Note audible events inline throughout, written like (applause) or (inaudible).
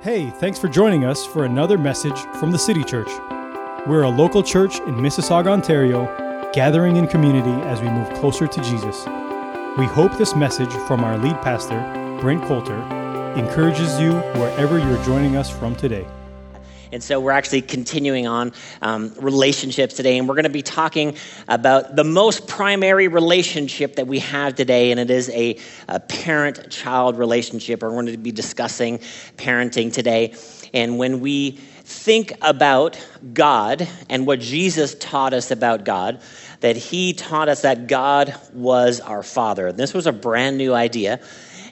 Hey, thanks for joining us for another message from the City Church. We're a local church in Mississauga, Ontario, gathering in community as we move closer to Jesus. We hope this message from our lead pastor, Brent Coulter, encourages you wherever you're joining us from today. And so we're actually continuing on um, relationships today, and we're going to be talking about the most primary relationship that we have today, and it is a, a parent child relationship. We're going to be discussing parenting today. And when we think about God and what Jesus taught us about God, that he taught us that God was our Father. This was a brand new idea.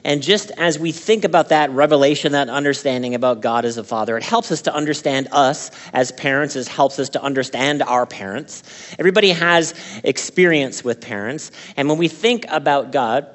And just as we think about that revelation, that understanding about God as a father, it helps us to understand us as parents, it helps us to understand our parents. Everybody has experience with parents. And when we think about God,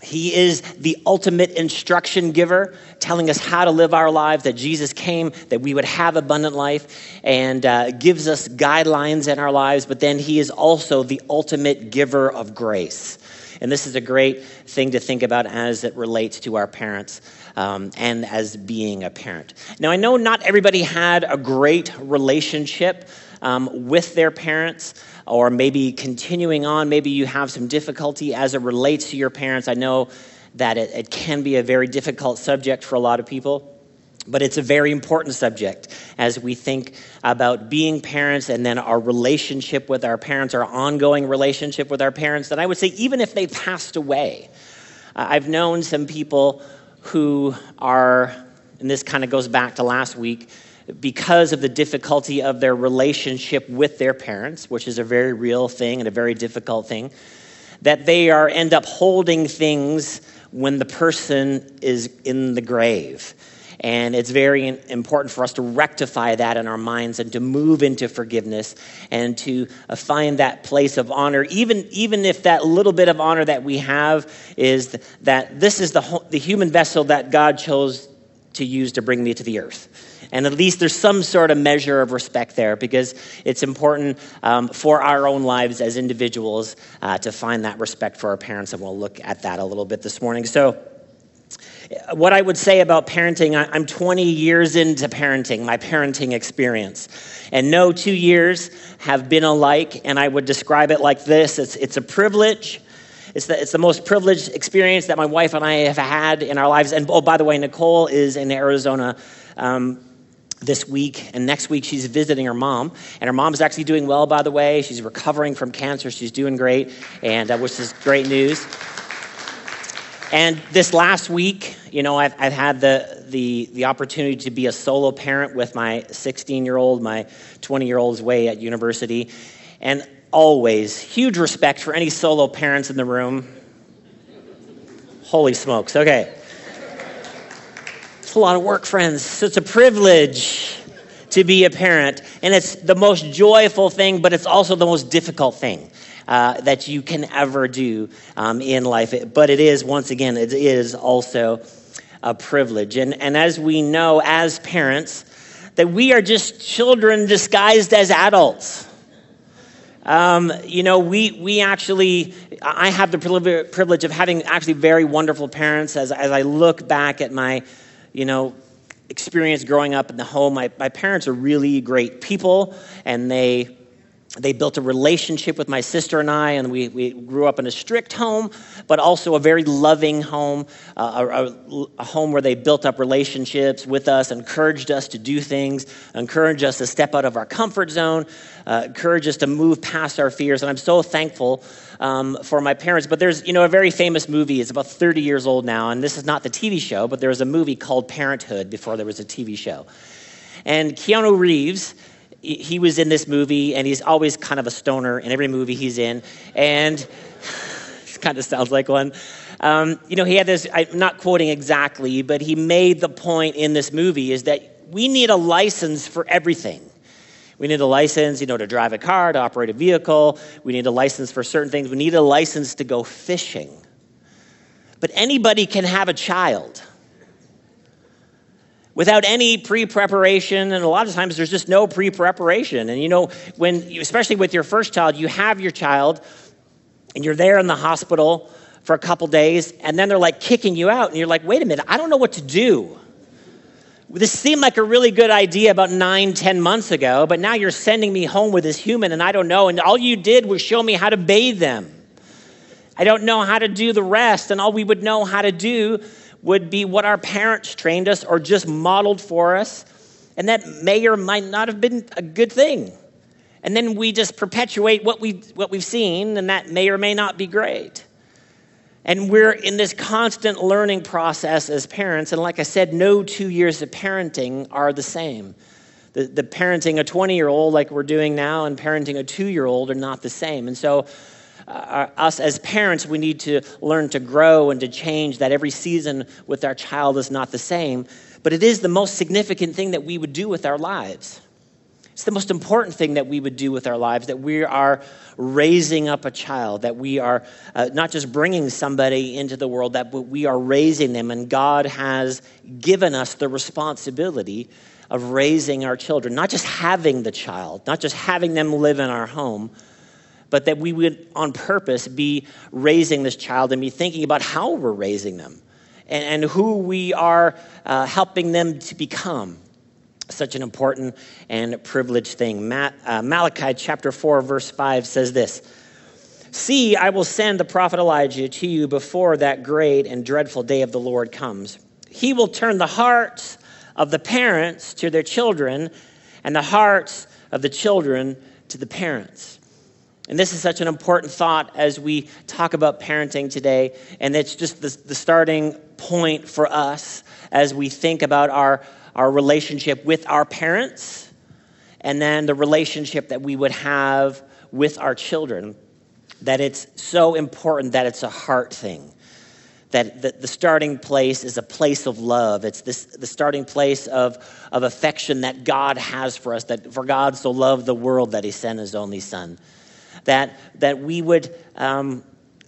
he is the ultimate instruction giver, telling us how to live our lives, that Jesus came that we would have abundant life and uh, gives us guidelines in our lives, but then He is also the ultimate giver of grace. And this is a great thing to think about as it relates to our parents um, and as being a parent. Now, I know not everybody had a great relationship um, with their parents or maybe continuing on, maybe you have some difficulty as it relates to your parents. I know that it, it can be a very difficult subject for a lot of people. But it's a very important subject as we think about being parents and then our relationship with our parents, our ongoing relationship with our parents. That I would say, even if they passed away, uh, I've known some people who are, and this kind of goes back to last week, because of the difficulty of their relationship with their parents, which is a very real thing and a very difficult thing, that they are end up holding things when the person is in the grave. And it's very important for us to rectify that in our minds and to move into forgiveness and to uh, find that place of honor, even, even if that little bit of honor that we have is that this is the, the human vessel that God chose to use to bring me to the earth. And at least there's some sort of measure of respect there because it's important um, for our own lives as individuals uh, to find that respect for our parents. And we'll look at that a little bit this morning. So, what I would say about parenting, I'm 20 years into parenting, my parenting experience. And no two years have been alike, and I would describe it like this it's, it's a privilege. It's the, it's the most privileged experience that my wife and I have had in our lives. And oh, by the way, Nicole is in Arizona um, this week, and next week she's visiting her mom. And her mom is actually doing well, by the way. She's recovering from cancer, she's doing great, and uh, which is great news. And this last week, you know, I've, I've had the, the, the opportunity to be a solo parent with my 16 year old, my 20 year old's way at university. And always, huge respect for any solo parents in the room. Holy smokes, okay. It's a lot of work, friends. It's a privilege to be a parent. And it's the most joyful thing, but it's also the most difficult thing uh, that you can ever do um, in life. But it is, once again, it is also a privilege. And, and as we know as parents, that we are just children disguised as adults. Um, you know, we, we actually, I have the privilege of having actually very wonderful parents as, as I look back at my, you know, experience growing up in the home. My, my parents are really great people and they, they built a relationship with my sister and I, and we, we grew up in a strict home, but also a very loving home, uh, a, a, home where they built up relationships with us, encouraged us to do things, encouraged us to step out of our comfort zone, uh, encouraged us to move past our fears. And I'm so thankful um, for my parents. But there's, you know, a very famous movie. It's about 30 years old now, and this is not the TV show, but there was a movie called Parenthood before there was a TV show. And Keanu Reeves he was in this movie, and he's always kind of a stoner in every movie he's in. And (sighs) kind of sounds like one. Um, you know, he had this, I'm not quoting exactly, but he made the point in this movie is that we need a license for everything. We need a license, you know, to drive a car, to operate a vehicle. We need a license for certain things. We need a license to go fishing. But anybody can have a child without any pre-preparation and a lot of times there's just no pre-preparation and you know when especially with your first child you have your child and you're there in the hospital for a couple days and then they're like kicking you out and you're like wait a minute i don't know what to do this seemed like a really good idea about nine, ten months ago, but now you're sending me home with this human and I don't know. And all you did was show me how to bathe them. I don't know how to do the rest. And all we would know how to do would be what our parents trained us or just modeled for us. And that may or might not have been a good thing. And then we just perpetuate what, we, what we've seen, and that may or may not be great. And we're in this constant learning process as parents. And like I said, no two years of parenting are the same. The, the parenting a 20 year old, like we're doing now, and parenting a two year old are not the same. And so, uh, us as parents, we need to learn to grow and to change, that every season with our child is not the same. But it is the most significant thing that we would do with our lives. It's the most important thing that we would do with our lives that we are raising up a child, that we are uh, not just bringing somebody into the world, that we are raising them. And God has given us the responsibility of raising our children, not just having the child, not just having them live in our home, but that we would on purpose be raising this child and be thinking about how we're raising them and, and who we are uh, helping them to become such an important and privileged thing. Ma- uh, Malachi chapter 4, verse 5 says this See, I will send the prophet Elijah to you before that great and dreadful day of the Lord comes. He will turn the hearts of the parents to their children, and the hearts of the children to the parents. And this is such an important thought as we talk about parenting today. And it's just the, the starting point for us as we think about our, our relationship with our parents, and then the relationship that we would have with our children, that it's so important that it's a heart thing. That the, the starting place is a place of love. It's this, the starting place of, of affection that God has for us, that for God so loved the world that he sent his only son. That, that we would um,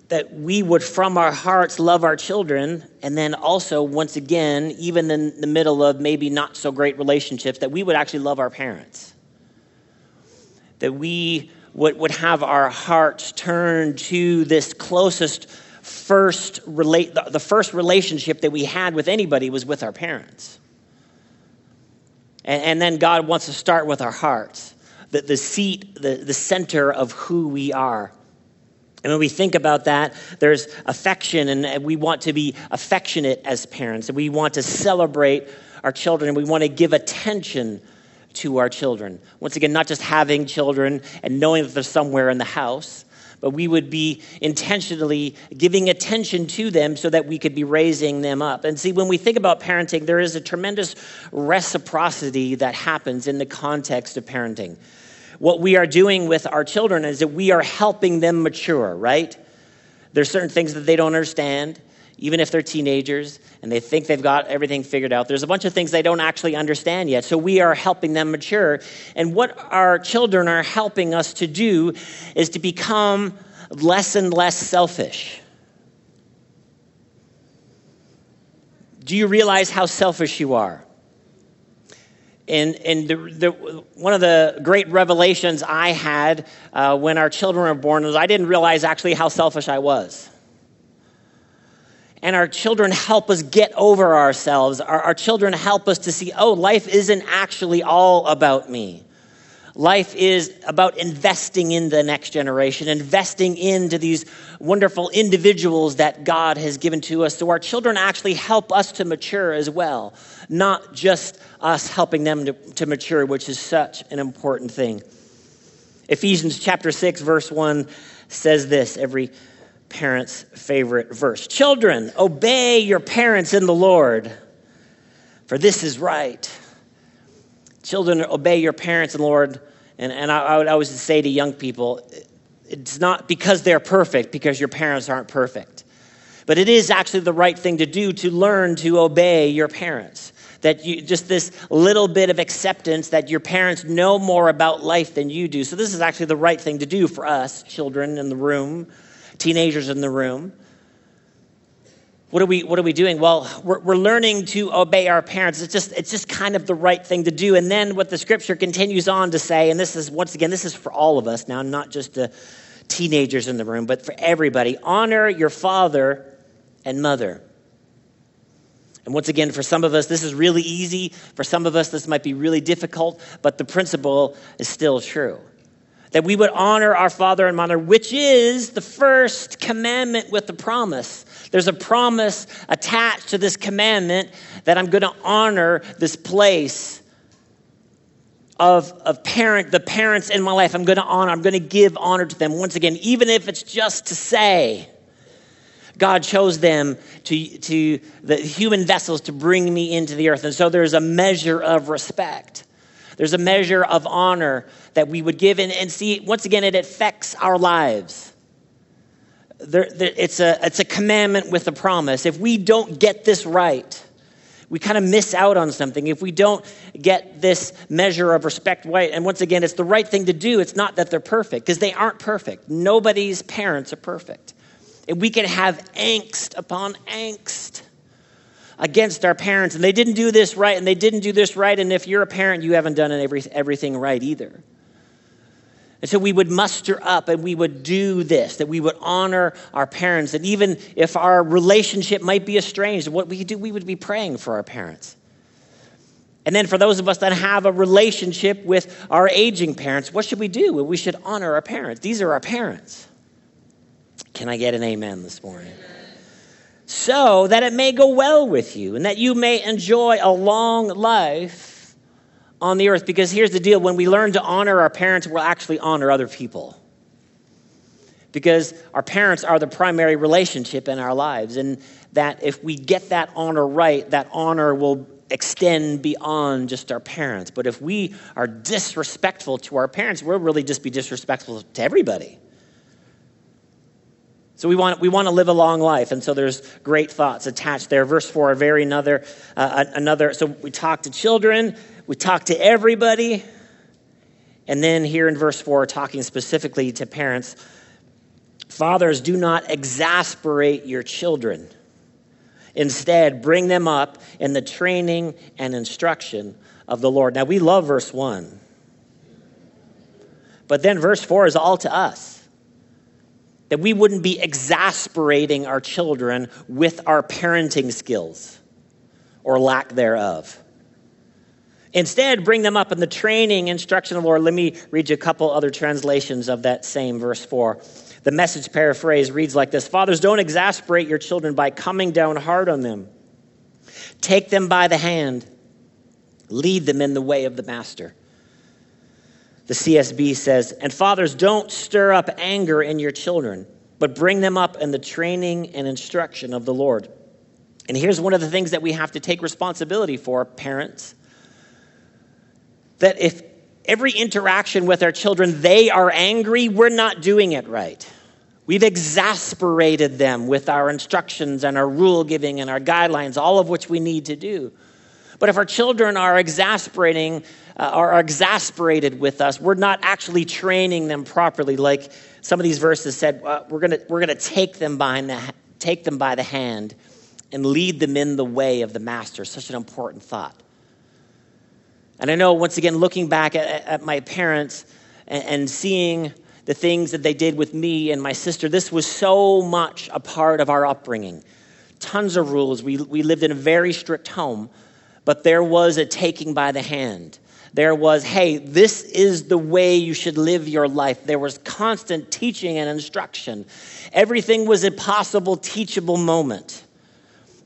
that we would from our hearts love our children and then also once again even in the middle of maybe not so great relationships that we would actually love our parents. That we would, would have our hearts turn to this closest first relate the, the first relationship that we had with anybody was with our parents. And, and then god wants to start with our hearts the, the seat the, the center of who we are and when we think about that, there's affection, and we want to be affectionate as parents, and we want to celebrate our children, and we want to give attention to our children. Once again, not just having children and knowing that they're somewhere in the house, but we would be intentionally giving attention to them so that we could be raising them up. And see, when we think about parenting, there is a tremendous reciprocity that happens in the context of parenting what we are doing with our children is that we are helping them mature, right? There's certain things that they don't understand, even if they're teenagers and they think they've got everything figured out. There's a bunch of things they don't actually understand yet. So we are helping them mature. And what our children are helping us to do is to become less and less selfish. Do you realize how selfish you are? And, and the, the, one of the great revelations I had uh, when our children were born was I didn't realize actually how selfish I was. And our children help us get over ourselves. Our, our children help us to see, oh, life isn't actually all about me. Life is about investing in the next generation, investing into these wonderful individuals that God has given to us. So our children actually help us to mature as well, not just us helping them to, to mature, which is such an important thing. Ephesians chapter 6, verse 1 says this every parent's favorite verse Children, obey your parents in the Lord, for this is right. Children, obey your parents in the Lord and, and I, I would always say to young people, it's not because they're perfect, because your parents aren't perfect. But it is actually the right thing to do to learn to obey your parents. That you just this little bit of acceptance that your parents know more about life than you do. So, this is actually the right thing to do for us, children in the room, teenagers in the room. What are we, what are we doing? Well, we're, we're learning to obey our parents. It's just, it's just kind of the right thing to do. And then what the scripture continues on to say, and this is, once again, this is for all of us now, not just the teenagers in the room, but for everybody honor your father and mother. And once again, for some of us, this is really easy. For some of us, this might be really difficult, but the principle is still true. That we would honor our father and mother, which is the first commandment with the promise. There's a promise attached to this commandment that I'm going to honor this place of, of parent, the parents in my life. I'm going to honor, I'm going to give honor to them. Once again, even if it's just to say, God chose them to, to the human vessels to bring me into the earth. And so there's a measure of respect. There's a measure of honor that we would give. And, and see, once again, it affects our lives. There, there, it's, a, it's a commandment with a promise. If we don't get this right, we kind of miss out on something. If we don't get this measure of respect right, and once again, it's the right thing to do. It's not that they're perfect, because they aren't perfect. Nobody's parents are perfect. And we can have angst upon angst against our parents. And they didn't do this right, and they didn't do this right. And if you're a parent, you haven't done every, everything right either. And so we would muster up and we would do this, that we would honor our parents. And even if our relationship might be estranged, what we do, we would be praying for our parents. And then for those of us that have a relationship with our aging parents, what should we do? We should honor our parents. These are our parents. Can I get an amen this morning? So that it may go well with you and that you may enjoy a long life on the earth. Because here's the deal when we learn to honor our parents, we'll actually honor other people. Because our parents are the primary relationship in our lives. And that if we get that honor right, that honor will extend beyond just our parents. But if we are disrespectful to our parents, we'll really just be disrespectful to everybody. So we want, we want to live a long life, and so there's great thoughts attached there. Verse 4, a very another, uh, another, so we talk to children, we talk to everybody, and then here in verse 4, talking specifically to parents, fathers, do not exasperate your children. Instead, bring them up in the training and instruction of the Lord. Now, we love verse 1. But then verse 4 is all to us that we wouldn't be exasperating our children with our parenting skills or lack thereof. Instead, bring them up in the training, instruction of the Lord. Let me read you a couple other translations of that same verse 4. The message paraphrase reads like this Fathers, don't exasperate your children by coming down hard on them. Take them by the hand, lead them in the way of the master. The CSB says, and fathers, don't stir up anger in your children, but bring them up in the training and instruction of the Lord. And here's one of the things that we have to take responsibility for, parents that if every interaction with our children they are angry, we're not doing it right. We've exasperated them with our instructions and our rule giving and our guidelines, all of which we need to do. But if our children are exasperating, uh, are exasperated with us, we're not actually training them properly. Like some of these verses said, uh, we're going we're gonna take, them by the, take them by the hand and lead them in the way of the master. Such an important thought. And I know, once again, looking back at, at my parents and, and seeing the things that they did with me and my sister, this was so much a part of our upbringing. Tons of rules. We, we lived in a very strict home but there was a taking by the hand. There was, hey, this is the way you should live your life. There was constant teaching and instruction. Everything was a possible teachable moment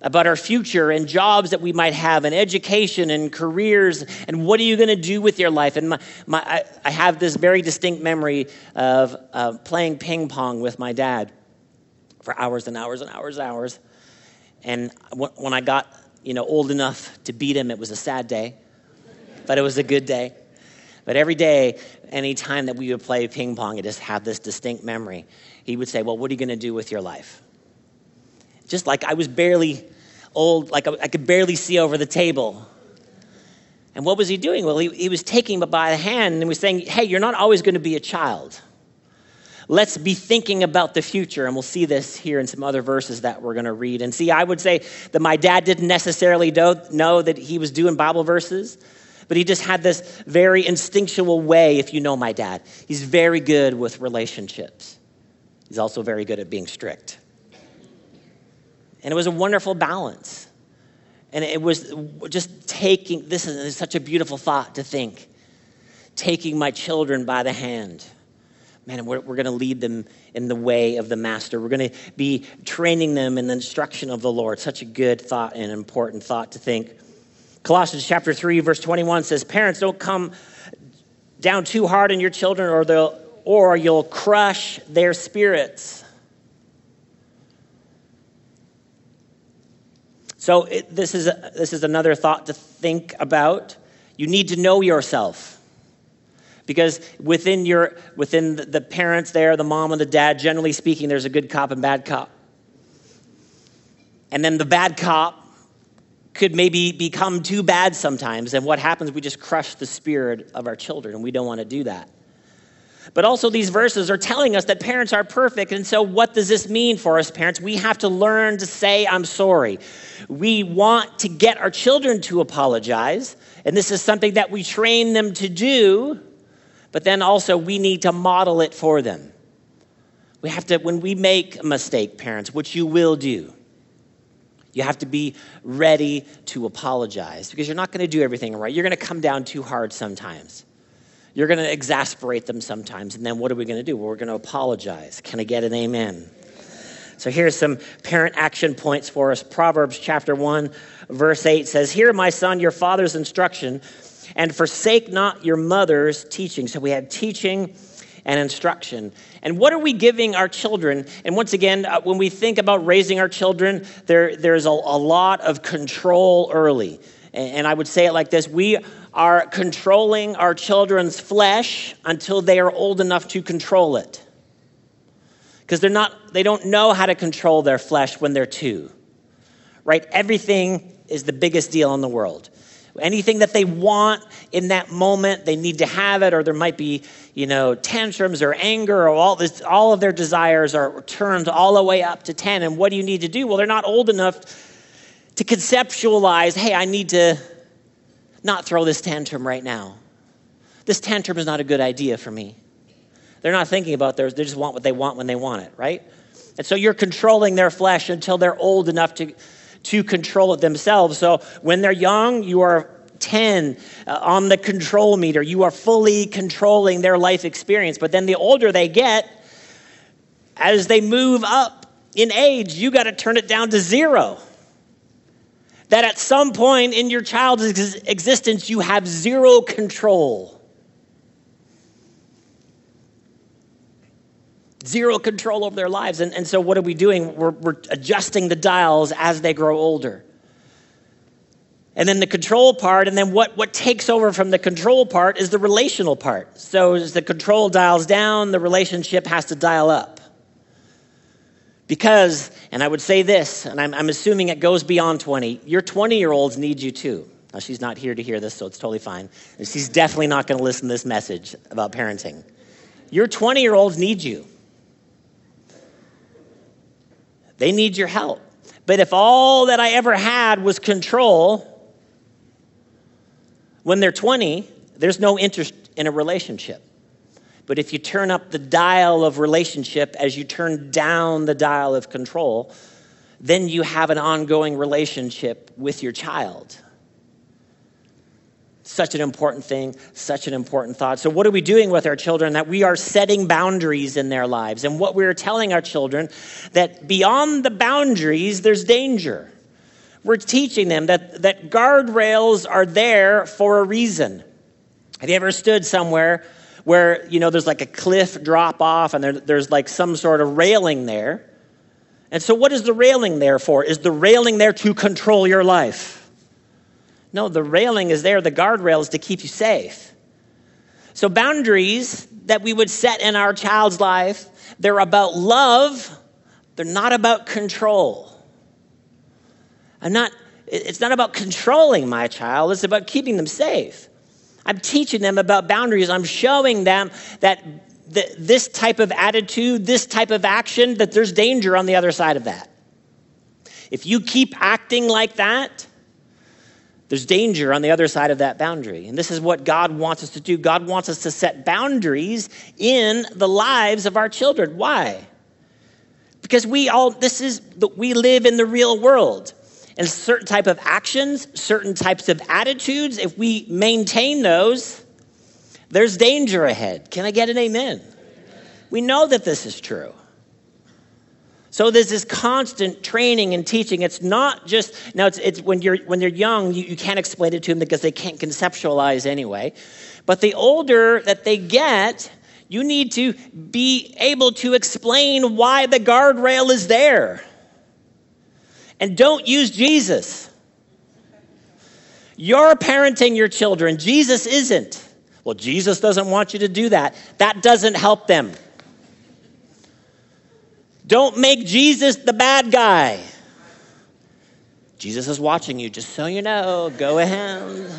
about our future and jobs that we might have and education and careers and what are you going to do with your life and my, my, I, I have this very distinct memory of uh, playing ping pong with my dad for hours and hours and hours and hours and when i got you know, old enough to beat him, it was a sad day, but it was a good day. But every day, any time that we would play ping pong, I just have this distinct memory. He would say, Well, what are you going to do with your life? Just like I was barely old, like I could barely see over the table. And what was he doing? Well, he, he was taking me by the hand and was saying, Hey, you're not always going to be a child let's be thinking about the future. And we'll see this here in some other verses that we're going to read. And see, I would say that my dad didn't necessarily know that he was doing Bible verses, but he just had this very instinctual way, if you know my dad. He's very good with relationships, he's also very good at being strict. And it was a wonderful balance. And it was just taking, this is such a beautiful thought to think, taking my children by the hand. Man, we're, we're going to lead them in the way of the master. We're going to be training them in the instruction of the Lord. Such a good thought and important thought to think. Colossians chapter 3, verse 21 says, Parents, don't come down too hard on your children, or, they'll, or you'll crush their spirits. So, it, this, is a, this is another thought to think about. You need to know yourself. Because within, your, within the parents there, the mom and the dad, generally speaking, there's a good cop and bad cop. And then the bad cop could maybe become too bad sometimes. And what happens, we just crush the spirit of our children, and we don't want to do that. But also, these verses are telling us that parents are perfect. And so, what does this mean for us parents? We have to learn to say, I'm sorry. We want to get our children to apologize. And this is something that we train them to do but then also we need to model it for them. We have to, when we make a mistake, parents, which you will do, you have to be ready to apologize because you're not going to do everything right. You're going to come down too hard sometimes. You're going to exasperate them sometimes. And then what are we going to do? Well, we're going to apologize. Can I get an amen? So here's some parent action points for us. Proverbs chapter 1, verse 8 says, Hear, my son, your father's instruction and forsake not your mother's teaching. So we have teaching and instruction. And what are we giving our children? And once again, uh, when we think about raising our children, there, there's a, a lot of control early. And, and I would say it like this We are controlling our children's flesh until they are old enough to control it. Because they're not, they don't know how to control their flesh when they're two. Right? Everything is the biggest deal in the world. Anything that they want in that moment, they need to have it, or there might be, you know, tantrums or anger, or all this, all of their desires are turned all the way up to 10. And what do you need to do? Well, they're not old enough to conceptualize, hey, I need to not throw this tantrum right now. This tantrum is not a good idea for me. They're not thinking about theirs, they just want what they want when they want it, right? And so you're controlling their flesh until they're old enough to to control it themselves. So when they're young, you are 10 uh, on the control meter. You are fully controlling their life experience. But then the older they get, as they move up in age, you got to turn it down to zero. That at some point in your child's ex- existence, you have zero control. Zero control over their lives. And, and so, what are we doing? We're, we're adjusting the dials as they grow older. And then the control part, and then what, what takes over from the control part is the relational part. So, as the control dials down, the relationship has to dial up. Because, and I would say this, and I'm, I'm assuming it goes beyond 20, your 20 year olds need you too. Now, she's not here to hear this, so it's totally fine. And she's definitely not going to listen to this message about parenting. Your 20 year olds need you. They need your help. But if all that I ever had was control, when they're 20, there's no interest in a relationship. But if you turn up the dial of relationship as you turn down the dial of control, then you have an ongoing relationship with your child. Such an important thing, such an important thought. So, what are we doing with our children? That we are setting boundaries in their lives. And what we're telling our children that beyond the boundaries, there's danger. We're teaching them that, that guardrails are there for a reason. Have you ever stood somewhere where, you know, there's like a cliff drop off and there, there's like some sort of railing there? And so, what is the railing there for? Is the railing there to control your life? No, the railing is there, the guardrail is to keep you safe. So, boundaries that we would set in our child's life, they're about love, they're not about control. I'm not, it's not about controlling my child, it's about keeping them safe. I'm teaching them about boundaries. I'm showing them that the, this type of attitude, this type of action, that there's danger on the other side of that. If you keep acting like that, there's danger on the other side of that boundary. And this is what God wants us to do. God wants us to set boundaries in the lives of our children. Why? Because we all, this is, we live in the real world. and certain type of actions, certain types of attitudes, if we maintain those, there's danger ahead. Can I get an amen? We know that this is true. So there's this constant training and teaching. It's not just now. It's, it's when you're when they're young, you, you can't explain it to them because they can't conceptualize anyway. But the older that they get, you need to be able to explain why the guardrail is there. And don't use Jesus. You're parenting your children. Jesus isn't. Well, Jesus doesn't want you to do that. That doesn't help them. Don't make Jesus the bad guy. Jesus is watching you, just so you know. Go ahead.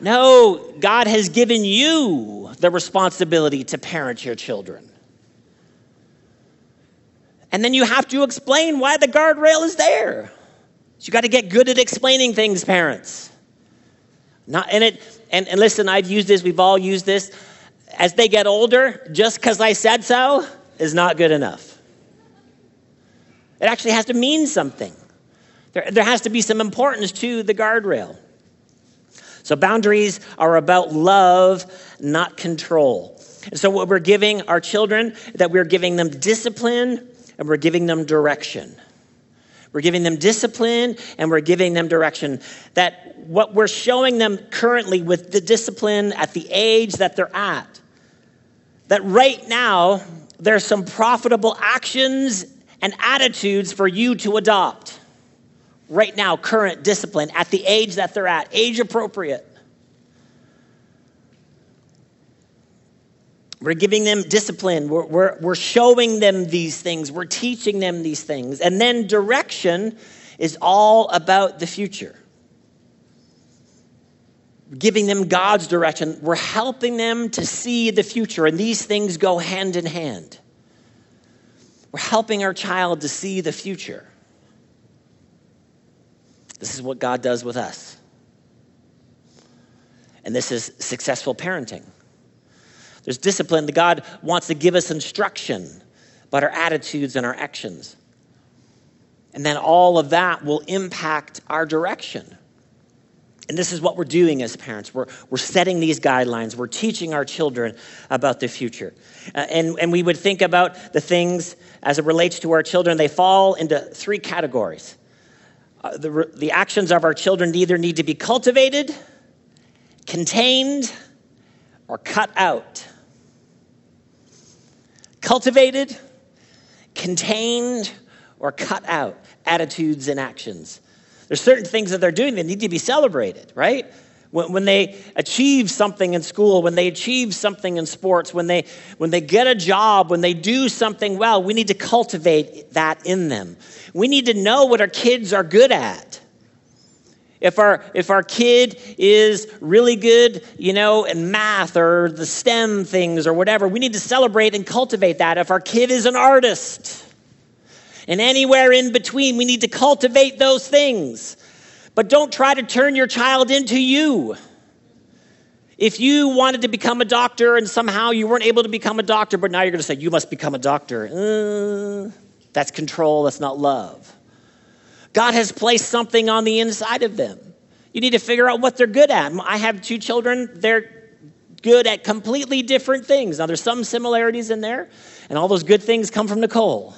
No, God has given you the responsibility to parent your children. And then you have to explain why the guardrail is there. So you got to get good at explaining things, parents. Not, and, it, and, and listen, I've used this, we've all used this. As they get older, just because I said so is not good enough. It actually has to mean something. There, there has to be some importance to the guardrail. So, boundaries are about love, not control. And so, what we're giving our children, that we're giving them discipline and we're giving them direction. We're giving them discipline and we're giving them direction. That what we're showing them currently with the discipline at the age that they're at, that right now there's some profitable actions and attitudes for you to adopt right now, current discipline at the age that they're at, age appropriate. We're giving them discipline. We're, we're, we're showing them these things. We're teaching them these things. And then direction is all about the future. Giving them God's direction. We're helping them to see the future. And these things go hand in hand. We're helping our child to see the future. This is what God does with us. And this is successful parenting. There's discipline that God wants to give us instruction about our attitudes and our actions. And then all of that will impact our direction. And this is what we're doing as parents. We're, we're setting these guidelines. We're teaching our children about the future. Uh, and, and we would think about the things as it relates to our children. They fall into three categories. Uh, the, the actions of our children either need to be cultivated, contained, or cut out. Cultivated, contained, or cut out attitudes and actions. There's certain things that they're doing that need to be celebrated, right? When, when they achieve something in school, when they achieve something in sports, when they, when they get a job, when they do something well, we need to cultivate that in them. We need to know what our kids are good at. If our, if our kid is really good, you know, in math or the STEM things or whatever, we need to celebrate and cultivate that. If our kid is an artist, and anywhere in between. We need to cultivate those things. But don't try to turn your child into you. If you wanted to become a doctor and somehow you weren't able to become a doctor, but now you're going to say, you must become a doctor, uh, that's control, that's not love. God has placed something on the inside of them. You need to figure out what they're good at. I have two children, they're good at completely different things. Now, there's some similarities in there, and all those good things come from Nicole.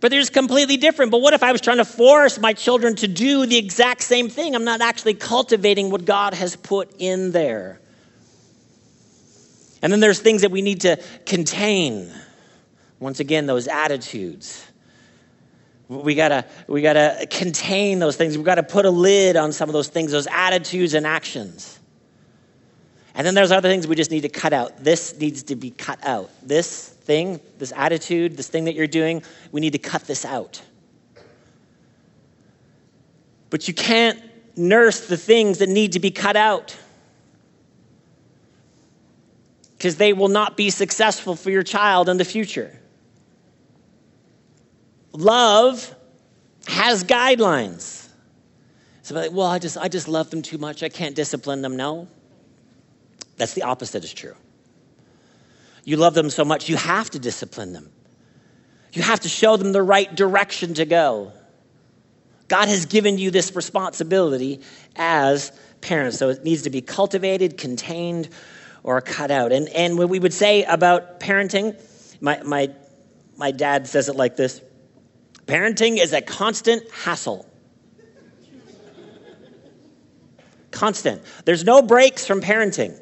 But they're just completely different. But what if I was trying to force my children to do the exact same thing? I'm not actually cultivating what God has put in there. And then there's things that we need to contain. Once again, those attitudes. We gotta, we gotta contain those things. We gotta put a lid on some of those things, those attitudes and actions. And then there's other things we just need to cut out. This needs to be cut out. This thing, this attitude, this thing that you're doing, we need to cut this out. But you can't nurse the things that need to be cut out because they will not be successful for your child in the future. Love has guidelines. So, like, well, I just, I just love them too much. I can't discipline them. No, that's the opposite is true. You love them so much, you have to discipline them. You have to show them the right direction to go. God has given you this responsibility as parents. So it needs to be cultivated, contained, or cut out. And, and what we would say about parenting, my, my, my dad says it like this parenting is a constant hassle. constant. There's no breaks from parenting.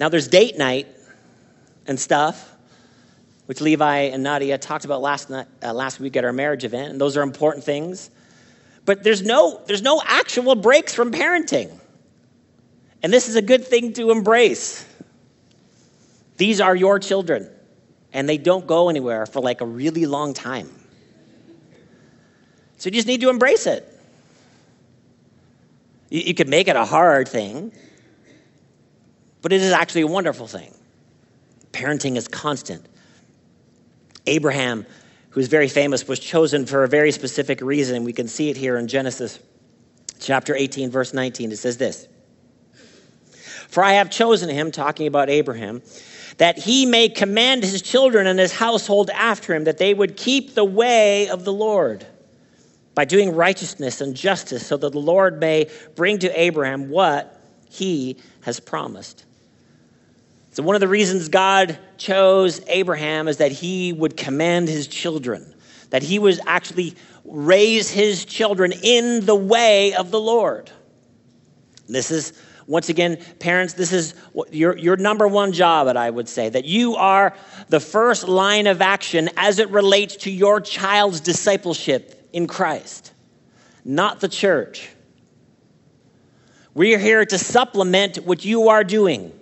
Now, there's date night and stuff, which Levi and Nadia talked about last, night, uh, last week at our marriage event, and those are important things. But there's no, there's no actual breaks from parenting. And this is a good thing to embrace. These are your children, and they don't go anywhere for like a really long time. So you just need to embrace it. You, you could make it a hard thing, but it is actually a wonderful thing. Parenting is constant. Abraham, who's very famous, was chosen for a very specific reason. We can see it here in Genesis chapter 18, verse 19. It says this For I have chosen him, talking about Abraham, that he may command his children and his household after him, that they would keep the way of the Lord by doing righteousness and justice, so that the Lord may bring to Abraham what he has promised. So, one of the reasons God chose Abraham is that he would command his children, that he would actually raise his children in the way of the Lord. This is, once again, parents, this is your, your number one job, that I would say, that you are the first line of action as it relates to your child's discipleship in Christ, not the church. We are here to supplement what you are doing.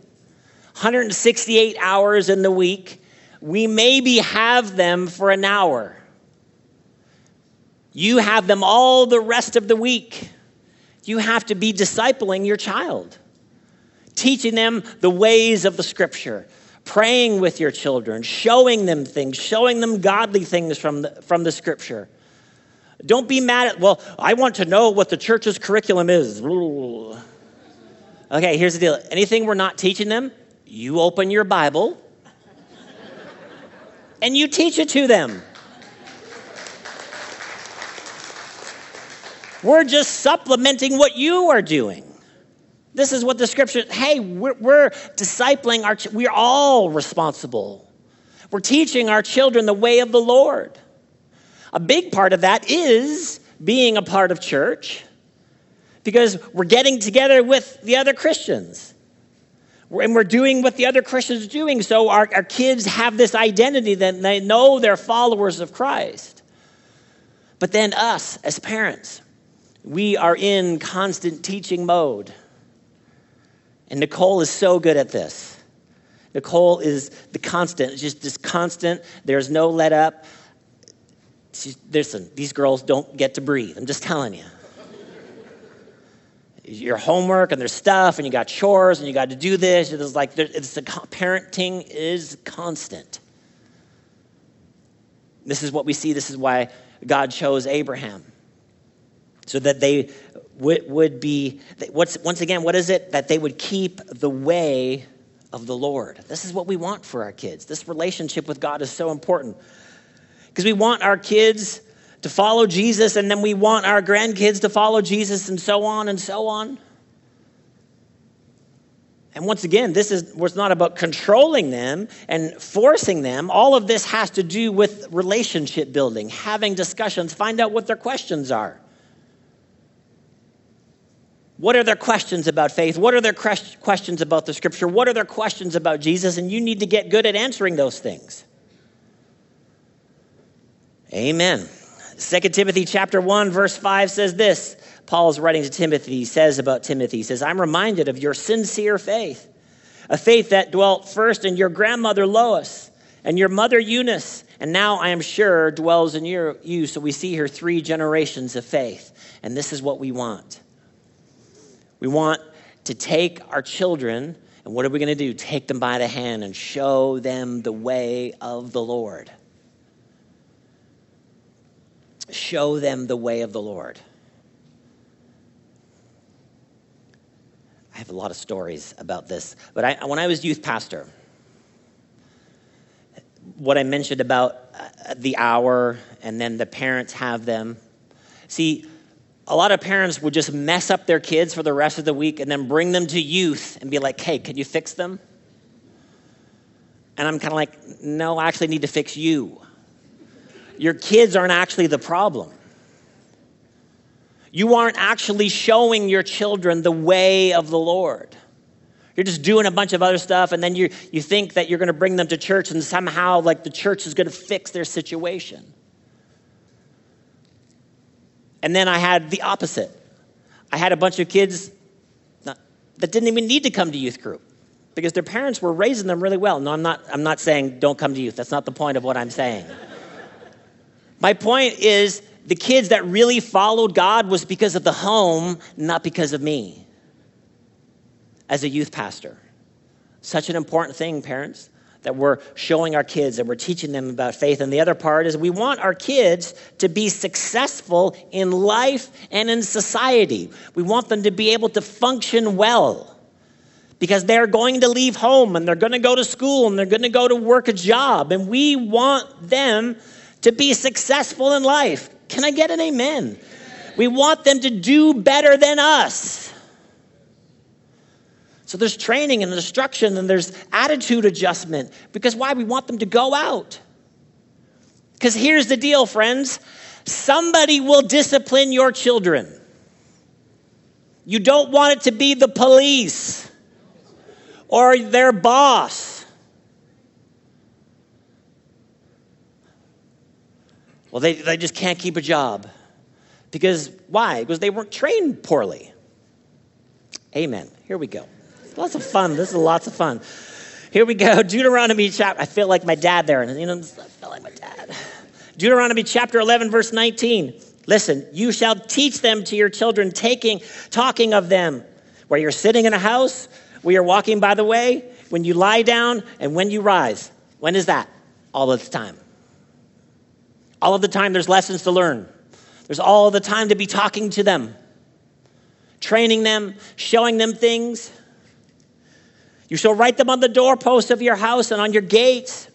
168 hours in the week. We maybe have them for an hour. You have them all the rest of the week. You have to be discipling your child, teaching them the ways of the scripture, praying with your children, showing them things, showing them godly things from the, from the scripture. Don't be mad at, well, I want to know what the church's curriculum is. Okay, here's the deal anything we're not teaching them, you open your Bible and you teach it to them. We're just supplementing what you are doing. This is what the scripture, hey, we're, we're discipling our, we're all responsible. We're teaching our children the way of the Lord. A big part of that is being a part of church because we're getting together with the other Christians and we're doing what the other Christians are doing. So our, our kids have this identity that they know they're followers of Christ. But then us as parents, we are in constant teaching mode. And Nicole is so good at this. Nicole is the constant, just this constant, there's no let up. She's, listen, these girls don't get to breathe. I'm just telling you your homework and there's stuff and you got chores and you got to do this. It's like it's the parenting is constant. This is what we see. This is why God chose Abraham. So that they would, would be, what's, once again, what is it? That they would keep the way of the Lord. This is what we want for our kids. This relationship with God is so important. Because we want our kids to follow Jesus, and then we want our grandkids to follow Jesus, and so on and so on. And once again, this is was not about controlling them and forcing them. All of this has to do with relationship building, having discussions, find out what their questions are. What are their questions about faith? What are their questions about the scripture? What are their questions about Jesus? And you need to get good at answering those things. Amen. 2 Timothy chapter 1 verse 5 says this. Paul is writing to Timothy. He says about Timothy, he says, "I'm reminded of your sincere faith, a faith that dwelt first in your grandmother Lois and your mother Eunice, and now I am sure dwells in your, you." So we see here three generations of faith, and this is what we want. We want to take our children, and what are we going to do? Take them by the hand and show them the way of the Lord show them the way of the Lord. I have a lot of stories about this, but I, when I was youth pastor, what I mentioned about uh, the hour and then the parents have them. See, a lot of parents would just mess up their kids for the rest of the week and then bring them to youth and be like, hey, can you fix them? And I'm kind of like, no, I actually need to fix you. Your kids aren't actually the problem. You aren't actually showing your children the way of the Lord. You're just doing a bunch of other stuff, and then you, you think that you're going to bring them to church, and somehow, like, the church is going to fix their situation. And then I had the opposite. I had a bunch of kids that didn't even need to come to youth group because their parents were raising them really well. No, I'm not, I'm not saying don't come to youth. That's not the point of what I'm saying. My point is the kids that really followed God was because of the home, not because of me as a youth pastor. Such an important thing, parents, that we're showing our kids and we're teaching them about faith. And the other part is we want our kids to be successful in life and in society. We want them to be able to function well because they're going to leave home and they're going to go to school and they're going to go to work a job. And we want them to be successful in life. Can I get an amen? We want them to do better than us. So there's training and instruction and there's attitude adjustment. Because why? We want them to go out. Because here's the deal, friends somebody will discipline your children. You don't want it to be the police or their boss. Well, they, they just can't keep a job. Because why? Because they weren't trained poorly. Amen. Here we go. Lots of fun. This is lots of fun. Here we go. (laughs) Deuteronomy chapter. I feel like my dad there. You know, I feel like my dad. Deuteronomy chapter 11, verse 19. Listen, you shall teach them to your children, taking, talking of them, where you're sitting in a house, where you're walking by the way, when you lie down, and when you rise. When is that? All of the time. All of the time, there's lessons to learn. There's all the time to be talking to them, training them, showing them things. You shall write them on the doorposts of your house and on your gates.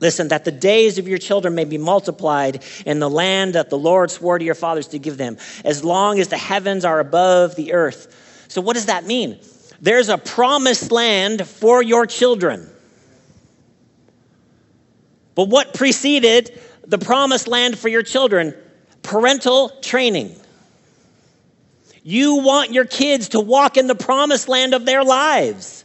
Listen, that the days of your children may be multiplied in the land that the Lord swore to your fathers to give them, as long as the heavens are above the earth. So, what does that mean? There's a promised land for your children. But what preceded the promised land for your children? Parental training. You want your kids to walk in the promised land of their lives.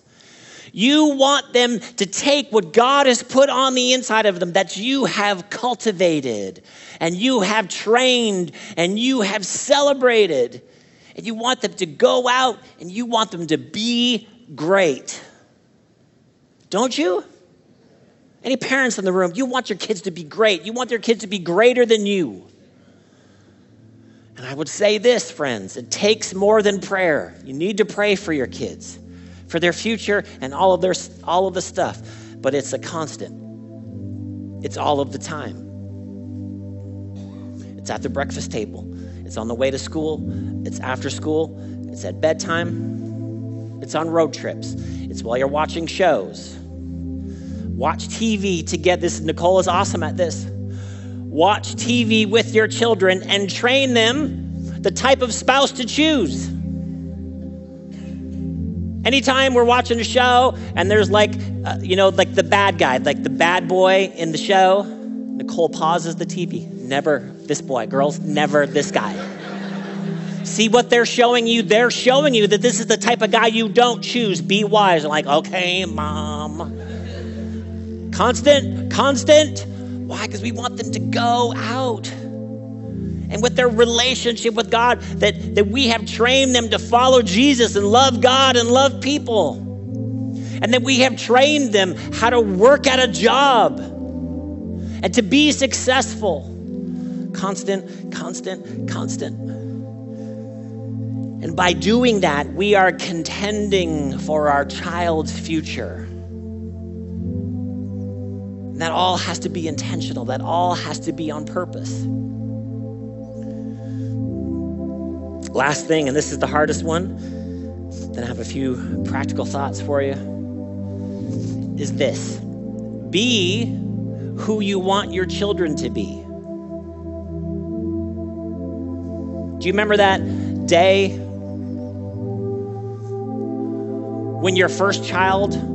You want them to take what God has put on the inside of them that you have cultivated and you have trained and you have celebrated. And you want them to go out and you want them to be great. Don't you? Any parents in the room, you want your kids to be great. You want their kids to be greater than you. And I would say this, friends it takes more than prayer. You need to pray for your kids, for their future, and all of, their, all of the stuff. But it's a constant, it's all of the time. It's at the breakfast table, it's on the way to school, it's after school, it's at bedtime, it's on road trips, it's while you're watching shows. Watch TV to get this. Nicole is awesome at this watch TV with your children and train them the type of spouse to choose. Anytime we're watching a show and there's like, uh, you know, like the bad guy, like the bad boy in the show, Nicole pauses the TV. Never this boy. Girls, never this guy. See what they're showing you? They're showing you that this is the type of guy you don't choose. Be wise. Like, okay, mom. Constant, constant why? Because we want them to go out. And with their relationship with God, that, that we have trained them to follow Jesus and love God and love people. And that we have trained them how to work at a job and to be successful. Constant, constant, constant. And by doing that, we are contending for our child's future. That all has to be intentional, that all has to be on purpose. Last thing, and this is the hardest one, then I have a few practical thoughts for you, is this Be who you want your children to be. Do you remember that day when your first child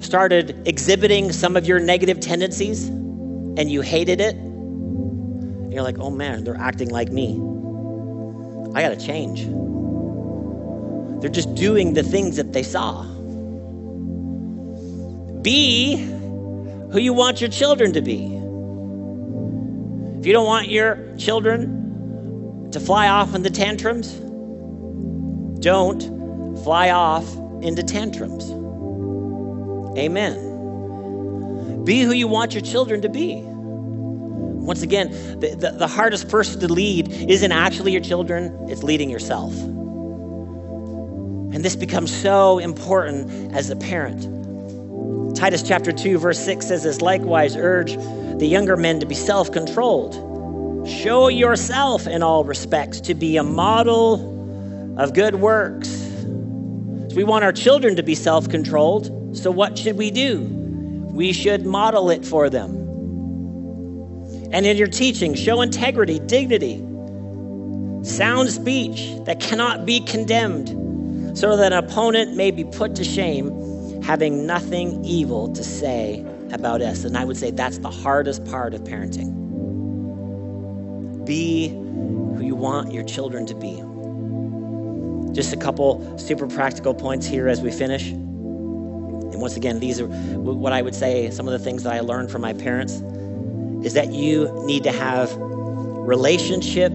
started exhibiting some of your negative tendencies and you hated it? And you're like, oh man, they're acting like me. I got to change. They're just doing the things that they saw. Be who you want your children to be. If you don't want your children to fly off into tantrums, don't fly off into tantrums. Amen. Be who you want your children to be. Once again, the, the, the, hardest person to lead isn't actually your children, it's leading yourself. And this becomes so important as a parent. Titus chapter 2, verse 6 says this likewise, urge the younger men to be self controlled. Show yourself in all respects to be a model of good works. So we want our children to be self controlled. So what should we do? We should model it for them. And in your teaching, show integrity, dignity, sound speech that cannot be condemned, so that an opponent may be put to shame, having nothing evil to say about us. And I would say that's the hardest part of parenting. Be who you want your children to be. Just a couple super practical points here as we finish. And once again, these are what I would say some of the things that I learned from my parents is that you need to have relationship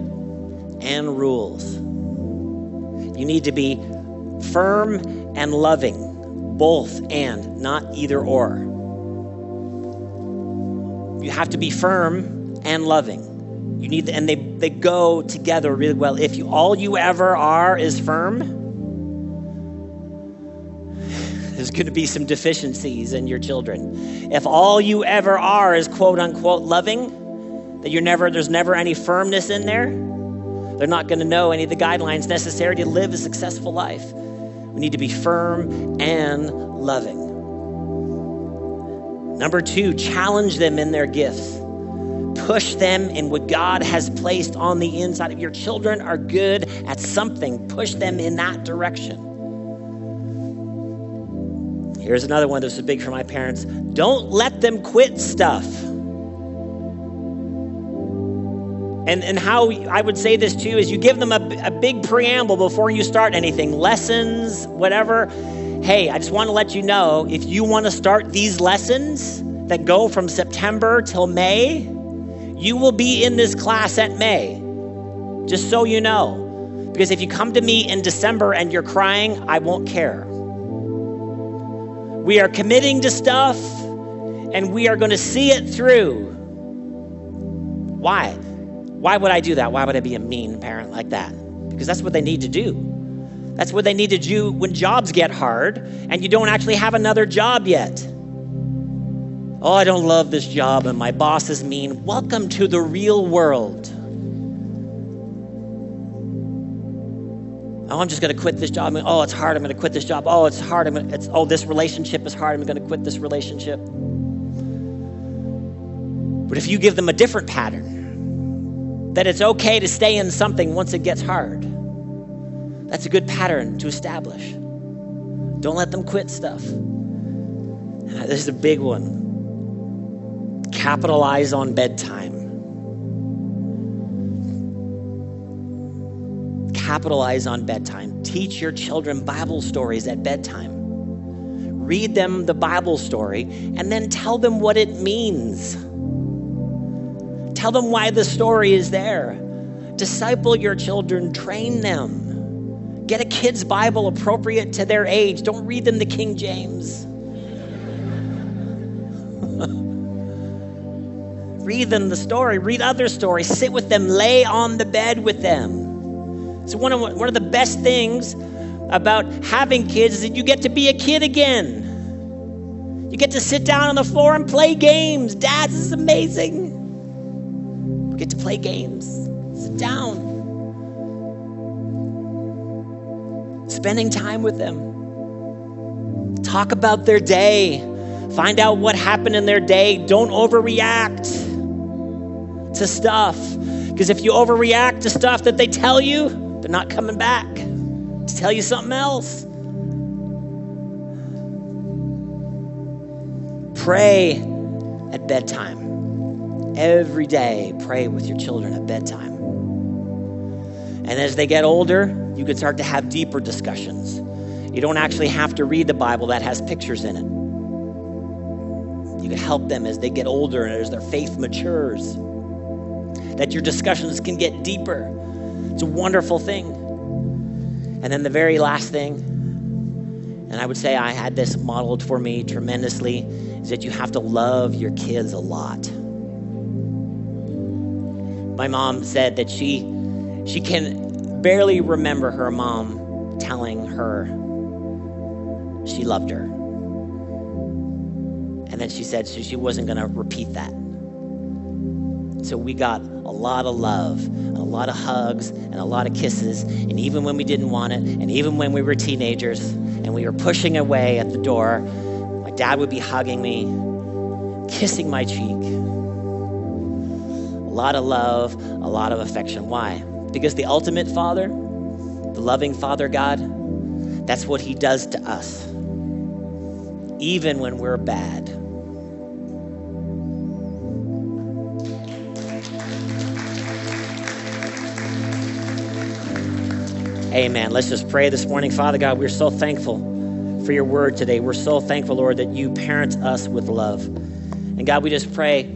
and rules. You need to be firm and loving, both and, not either or. You have to be firm and loving. You need, and they, they go together really well. If you all you ever are is firm, there's going to be some deficiencies in your children. If all you ever are is quote unquote loving, that you're never there's never any firmness in there, they're not going to know any of the guidelines necessary to live a successful life. We need to be firm and loving. Number 2, challenge them in their gifts. Push them in what God has placed on the inside. If your children are good at something, push them in that direction. Here's another one that was big for my parents. Don't let them quit stuff. And, and how I would say this too is you give them a, a big preamble before you start anything, lessons, whatever. Hey, I just want to let you know if you want to start these lessons that go from September till May, you will be in this class at May. Just so you know. Because if you come to me in December and you're crying, I won't care. We are committing to stuff and we are going to see it through. Why? Why would I do that? Why would I be a mean parent like that? Because that's what they need to do. That's what they need to do when jobs get hard and you don't actually have another job yet. Oh, I don't love this job and my boss is mean. Welcome to the real world. Oh, I'm just going to quit this job. oh, it's hard. I'm going to quit this job. Oh, it's hard. I'm gonna, it's, oh, this relationship is hard. I'm going to quit this relationship. But if you give them a different pattern, that it's okay to stay in something once it gets hard, that's a good pattern to establish. Don't let them quit stuff. Uh, this is a big one. Capitalize on bedtime. Capitalize on bedtime. Teach your children Bible stories at bedtime. Read them the Bible story and then tell them what it means. Tell them why the story is there. Disciple your children, train them. Get a kid's Bible appropriate to their age. Don't read them the King James. (laughs) read them the story, read other stories, sit with them, lay on the bed with them. So one of one of the best things about having kids is that you get to be a kid again. You get to sit down on the floor and play games. Dads, this is amazing. You get to play games. Sit down. Spending time with them. Talk about their day. Find out what happened in their day. Don't overreact to stuff. Because if you overreact to stuff that they tell you, they're not coming back to tell you something else. Pray at bedtime. Every day, pray with your children at bedtime. And as they get older, you can start to have deeper discussions. You don't actually have to read the Bible that has pictures in it. You can help them as they get older and as their faith matures. That your discussions can get deeper. It's a wonderful thing. And then the very last thing, and I would say I had this modeled for me tremendously, is that you have to love your kids a lot. My mom said that she she can barely remember her mom telling her she loved her. And then she said she wasn't going to repeat that. So we got a lot of love, and a lot of hugs, and a lot of kisses. And even when we didn't want it, and even when we were teenagers and we were pushing away at the door, my dad would be hugging me, kissing my cheek. A lot of love, a lot of affection. Why? Because the ultimate Father, the loving Father God, that's what He does to us, even when we're bad. Amen. Let's just pray this morning. Father God, we're so thankful for your word today. We're so thankful, Lord, that you parent us with love. And God, we just pray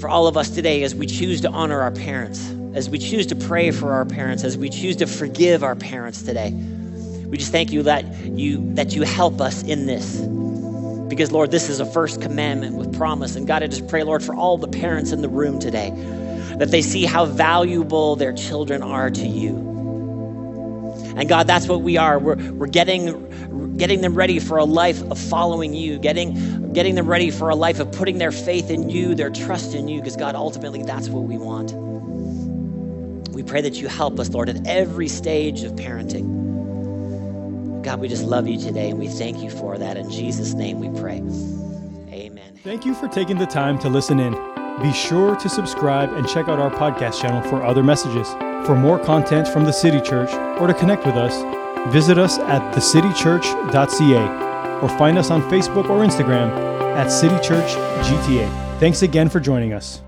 for all of us today as we choose to honor our parents, as we choose to pray for our parents, as we choose to forgive our parents today. We just thank you that you that you help us in this. Because Lord, this is a first commandment with promise. And God, I just pray, Lord, for all the parents in the room today, that they see how valuable their children are to you. And God, that's what we are. We're, we're getting, getting them ready for a life of following you, getting, getting them ready for a life of putting their faith in you, their trust in you, because God, ultimately, that's what we want. We pray that you help us, Lord, at every stage of parenting. God, we just love you today and we thank you for that. In Jesus' name we pray. Amen. Thank you for taking the time to listen in. Be sure to subscribe and check out our podcast channel for other messages. For more content from the City Church or to connect with us, visit us at thecitychurch.ca or find us on Facebook or Instagram at City Church GTA. Thanks again for joining us.